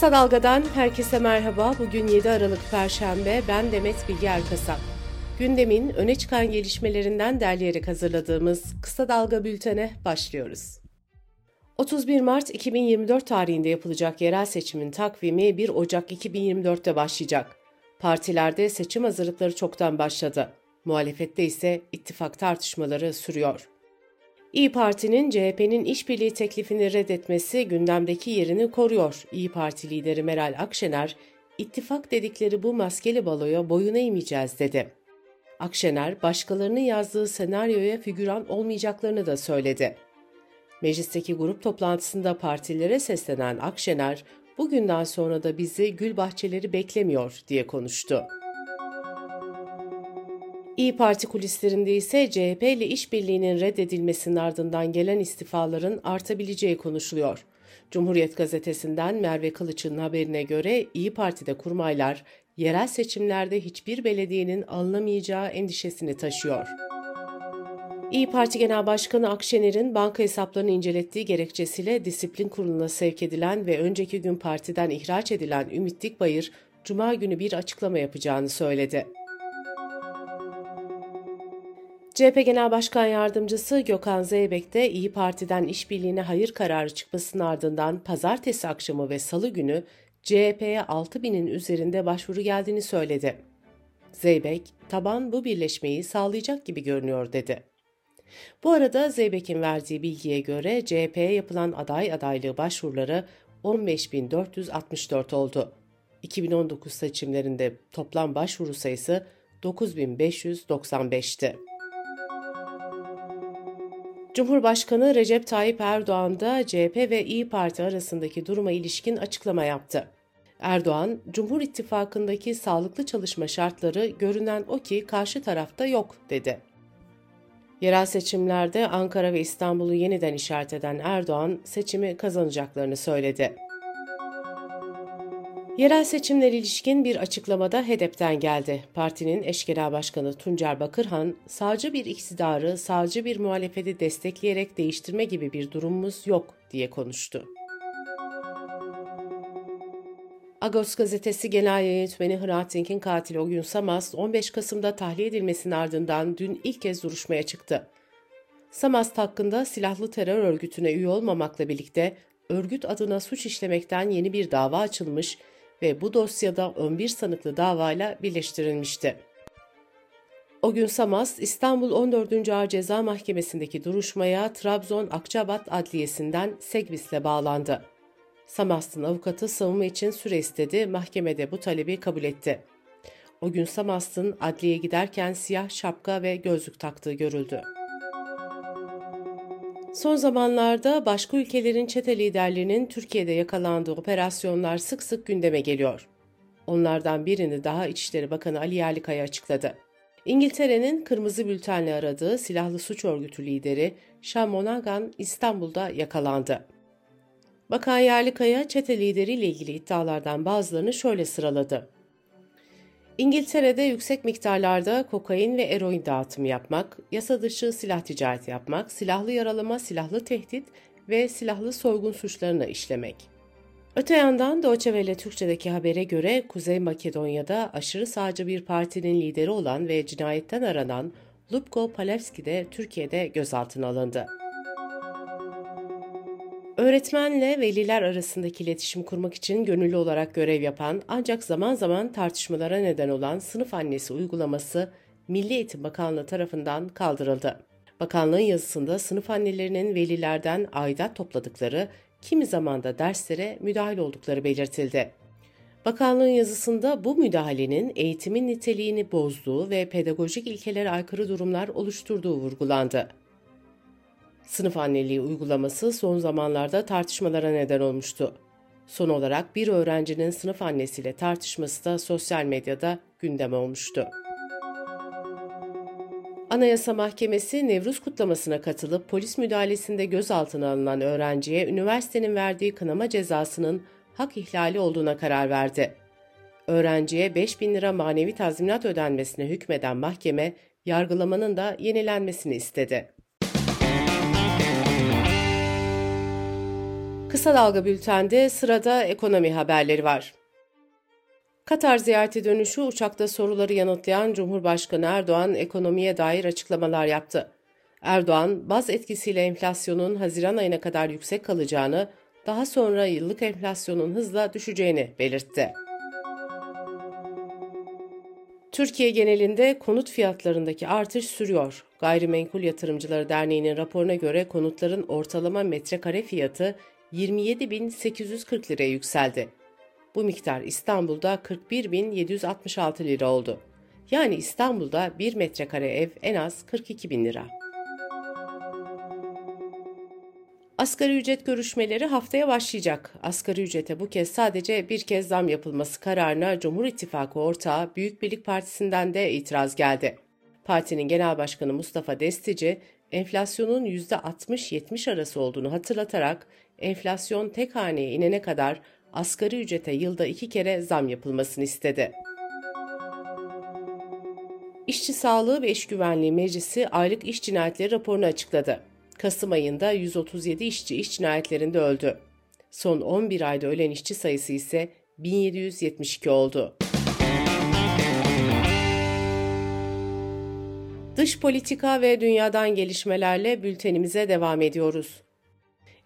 Kısa Dalga'dan herkese merhaba. Bugün 7 Aralık Perşembe. Ben Demet Bilge Erkasap. Gündemin öne çıkan gelişmelerinden derleyerek hazırladığımız Kısa Dalga bültene başlıyoruz. 31 Mart 2024 tarihinde yapılacak yerel seçimin takvimi 1 Ocak 2024'te başlayacak. Partilerde seçim hazırlıkları çoktan başladı. Muhalefette ise ittifak tartışmaları sürüyor. İyi Parti'nin CHP'nin işbirliği teklifini reddetmesi gündemdeki yerini koruyor. İyi Parti lideri Meral Akşener, ittifak dedikleri bu maskeli baloya boyun eğmeyeceğiz dedi. Akşener, başkalarının yazdığı senaryoya figüran olmayacaklarını da söyledi. Meclisteki grup toplantısında partilere seslenen Akşener, bugünden sonra da bizi gül bahçeleri beklemiyor diye konuştu. İyi Parti kulislerinde ise CHP ile işbirliğinin reddedilmesinin ardından gelen istifaların artabileceği konuşuluyor. Cumhuriyet gazetesinden Merve Kılıç'ın haberine göre İyi Parti'de kurmaylar yerel seçimlerde hiçbir belediyenin alınamayacağı endişesini taşıyor. İyi Parti Genel Başkanı Akşener'in banka hesaplarını incelettiği gerekçesiyle disiplin kuruluna sevk edilen ve önceki gün partiden ihraç edilen Ümit Dikbayır, Cuma günü bir açıklama yapacağını söyledi. CHP Genel Başkan Yardımcısı Gökhan Zeybek de İyi Parti'den işbirliğine hayır kararı çıkmasının ardından pazartesi akşamı ve salı günü CHP'ye 6 binin üzerinde başvuru geldiğini söyledi. Zeybek, taban bu birleşmeyi sağlayacak gibi görünüyor dedi. Bu arada Zeybek'in verdiği bilgiye göre CHP'ye yapılan aday adaylığı başvuruları 15.464 oldu. 2019 seçimlerinde toplam başvuru sayısı 9595'ti. Cumhurbaşkanı Recep Tayyip Erdoğan da CHP ve İyi Parti arasındaki duruma ilişkin açıklama yaptı. Erdoğan, Cumhur İttifakı'ndaki sağlıklı çalışma şartları görünen o ki karşı tarafta yok dedi. Yerel seçimlerde Ankara ve İstanbul'u yeniden işaret eden Erdoğan seçimi kazanacaklarını söyledi. Yerel seçimler ilişkin bir açıklamada HEDEP'ten geldi. Partinin eş genel başkanı Tuncer Bakırhan, sağcı bir iktidarı, sağcı bir muhalefeti destekleyerek değiştirme gibi bir durumumuz yok diye konuştu. Agos gazetesi genel yayın Hrant Dink'in katili o gün Samast 15 Kasım'da tahliye edilmesinin ardından dün ilk kez duruşmaya çıktı. Samast hakkında silahlı terör örgütüne üye olmamakla birlikte örgüt adına suç işlemekten yeni bir dava açılmış ve bu dosyada 11 sanıklı davayla birleştirilmişti. O gün Samast, İstanbul 14. Ağır Ceza Mahkemesi'ndeki duruşmaya Trabzon Akçabat Adliyesi'nden Segbis'le bağlandı. Samast'ın avukatı savunma için süre istedi, mahkemede bu talebi kabul etti. O gün Samast'ın adliyeye giderken siyah şapka ve gözlük taktığı görüldü. Son zamanlarda başka ülkelerin çete liderlerinin Türkiye'de yakalandığı operasyonlar sık sık gündeme geliyor. Onlardan birini daha İçişleri Bakanı Ali Yerlikaya açıkladı. İngiltere'nin kırmızı bültenle aradığı silahlı suç örgütü lideri Sean Monaghan İstanbul'da yakalandı. Bakan Yerlikaya çete lideriyle ilgili iddialardan bazılarını şöyle sıraladı. İngiltere'de yüksek miktarlarda kokain ve eroin dağıtımı yapmak, yasa dışı silah ticareti yapmak, silahlı yaralama, silahlı tehdit ve silahlı soygun suçlarını işlemek. Öte yandan Deutsche Welle Türkçe'deki habere göre Kuzey Makedonya'da aşırı sağcı bir partinin lideri olan ve cinayetten aranan Lubko Palevski de Türkiye'de gözaltına alındı. Öğretmenle veliler arasındaki iletişim kurmak için gönüllü olarak görev yapan ancak zaman zaman tartışmalara neden olan sınıf annesi uygulaması Milli Eğitim Bakanlığı tarafından kaldırıldı. Bakanlığın yazısında sınıf annelerinin velilerden aidat topladıkları, kimi zaman da derslere müdahil oldukları belirtildi. Bakanlığın yazısında bu müdahalenin eğitimin niteliğini bozduğu ve pedagojik ilkelere aykırı durumlar oluşturduğu vurgulandı. Sınıf anneliği uygulaması son zamanlarda tartışmalara neden olmuştu. Son olarak bir öğrencinin sınıf annesiyle tartışması da sosyal medyada gündem olmuştu. Anayasa Mahkemesi Nevruz kutlamasına katılıp polis müdahalesinde gözaltına alınan öğrenciye üniversitenin verdiği kınama cezasının hak ihlali olduğuna karar verdi. Öğrenciye 5 bin lira manevi tazminat ödenmesine hükmeden mahkeme, yargılamanın da yenilenmesini istedi. Kısa Dalga Bülten'de sırada ekonomi haberleri var. Katar ziyareti dönüşü uçakta soruları yanıtlayan Cumhurbaşkanı Erdoğan ekonomiye dair açıklamalar yaptı. Erdoğan, baz etkisiyle enflasyonun Haziran ayına kadar yüksek kalacağını, daha sonra yıllık enflasyonun hızla düşeceğini belirtti. Türkiye genelinde konut fiyatlarındaki artış sürüyor. Gayrimenkul Yatırımcıları Derneği'nin raporuna göre konutların ortalama metrekare fiyatı 27.840 liraya yükseldi. Bu miktar İstanbul'da 41.766 lira oldu. Yani İstanbul'da 1 metrekare ev en az 42 bin lira. Asgari ücret görüşmeleri haftaya başlayacak. Asgari ücrete bu kez sadece bir kez zam yapılması kararına Cumhur İttifakı ortağı Büyük Birlik Partisi'nden de itiraz geldi. Partinin Genel Başkanı Mustafa Destici, enflasyonun %60-70 arası olduğunu hatırlatarak enflasyon tek haneye inene kadar asgari ücrete yılda iki kere zam yapılmasını istedi. İşçi Sağlığı ve İş Güvenliği Meclisi aylık iş cinayetleri raporunu açıkladı. Kasım ayında 137 işçi iş cinayetlerinde öldü. Son 11 ayda ölen işçi sayısı ise 1772 oldu. Dış politika ve dünyadan gelişmelerle bültenimize devam ediyoruz.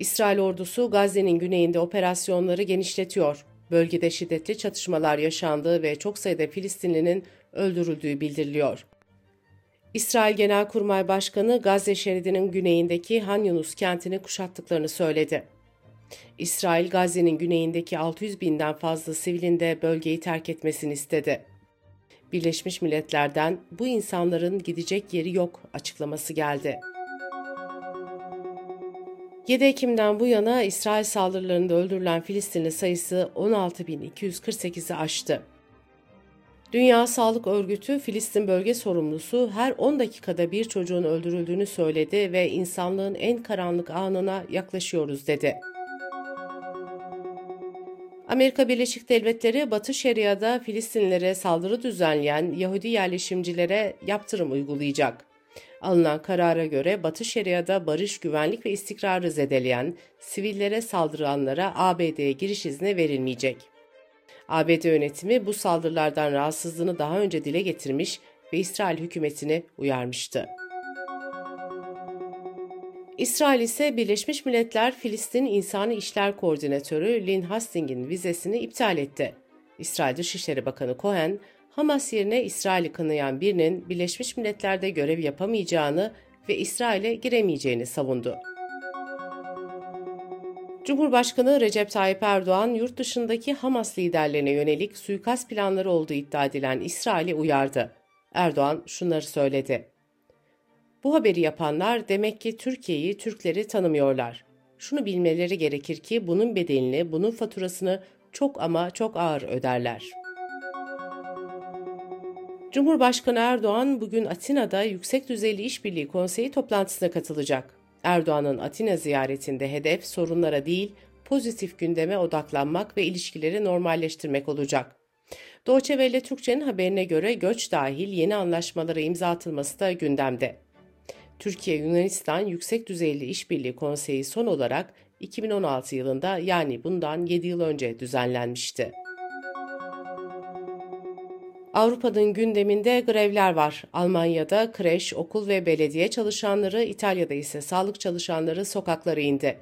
İsrail ordusu Gazze'nin güneyinde operasyonları genişletiyor. Bölgede şiddetli çatışmalar yaşandığı ve çok sayıda Filistinlinin öldürüldüğü bildiriliyor. İsrail Genelkurmay Başkanı Gazze şeridinin güneyindeki Han Yunus kentini kuşattıklarını söyledi. İsrail Gazze'nin güneyindeki 600 binden fazla sivilin de bölgeyi terk etmesini istedi. Birleşmiş Milletler'den bu insanların gidecek yeri yok açıklaması geldi. 7 Ekim'den bu yana İsrail saldırılarında öldürülen Filistinli sayısı 16.248'i aştı. Dünya Sağlık Örgütü Filistin bölge sorumlusu her 10 dakikada bir çocuğun öldürüldüğünü söyledi ve insanlığın en karanlık anına yaklaşıyoruz dedi. Amerika Birleşik Devletleri Batı Şeria'da Filistinlilere saldırı düzenleyen Yahudi yerleşimcilere yaptırım uygulayacak. Alınan karara göre Batı Şeria'da barış, güvenlik ve istikrarı zedeleyen, sivillere saldıranlara ABD'ye giriş izni verilmeyecek. ABD yönetimi bu saldırılardan rahatsızlığını daha önce dile getirmiş ve İsrail hükümetini uyarmıştı. İsrail ise Birleşmiş Milletler Filistin İnsani İşler Koordinatörü Lynn Hastings'in vizesini iptal etti. İsrail Dışişleri Bakanı Cohen, Hamas yerine İsrail'i kınayan birinin Birleşmiş Milletler'de görev yapamayacağını ve İsrail'e giremeyeceğini savundu. Cumhurbaşkanı Recep Tayyip Erdoğan, yurt dışındaki Hamas liderlerine yönelik suikast planları olduğu iddia edilen İsrail'i uyardı. Erdoğan şunları söyledi. Bu haberi yapanlar demek ki Türkiye'yi, Türkleri tanımıyorlar. Şunu bilmeleri gerekir ki bunun bedelini, bunun faturasını çok ama çok ağır öderler. Cumhurbaşkanı Erdoğan bugün Atina'da Yüksek Düzeyli İşbirliği Konseyi toplantısına katılacak. Erdoğan'ın Atina ziyaretinde hedef sorunlara değil, pozitif gündeme odaklanmak ve ilişkileri normalleştirmek olacak. Doğçe Velle Türkçe'nin haberine göre göç dahil yeni anlaşmalara imza atılması da gündemde. Türkiye-Yunanistan Yüksek Düzeyli İşbirliği Konseyi son olarak 2016 yılında yani bundan 7 yıl önce düzenlenmişti. Avrupa'nın gündeminde grevler var. Almanya'da kreş, okul ve belediye çalışanları, İtalya'da ise sağlık çalışanları sokaklara indi.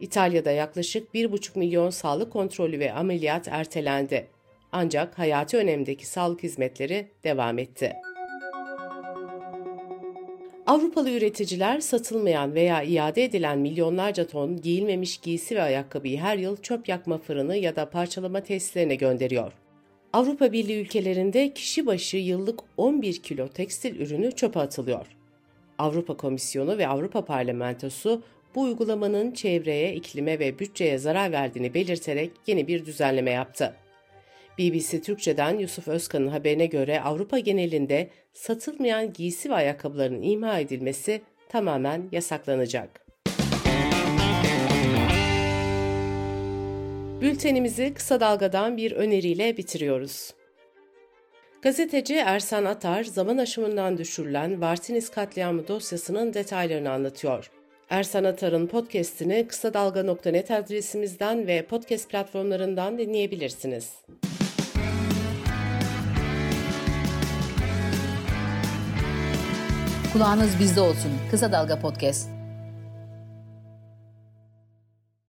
İtalya'da yaklaşık 1,5 milyon sağlık kontrolü ve ameliyat ertelendi. Ancak hayati önemdeki sağlık hizmetleri devam etti. Avrupalı üreticiler satılmayan veya iade edilen milyonlarca ton giyilmemiş giysi ve ayakkabıyı her yıl çöp yakma fırını ya da parçalama tesislerine gönderiyor. Avrupa Birliği ülkelerinde kişi başı yıllık 11 kilo tekstil ürünü çöpe atılıyor. Avrupa Komisyonu ve Avrupa Parlamentosu bu uygulamanın çevreye, iklime ve bütçeye zarar verdiğini belirterek yeni bir düzenleme yaptı. BBC Türkçe'den Yusuf Özkan'ın haberine göre Avrupa genelinde satılmayan giysi ve ayakkabıların imha edilmesi tamamen yasaklanacak. Bültenimizi kısa dalgadan bir öneriyle bitiriyoruz. Gazeteci Ersan Atar, zaman aşımından düşürülen Vartinis katliamı dosyasının detaylarını anlatıyor. Ersan Atar'ın podcastini kısa dalga.net adresimizden ve podcast platformlarından dinleyebilirsiniz. Kulağınız bizde olsun. Kısa Dalga Podcast.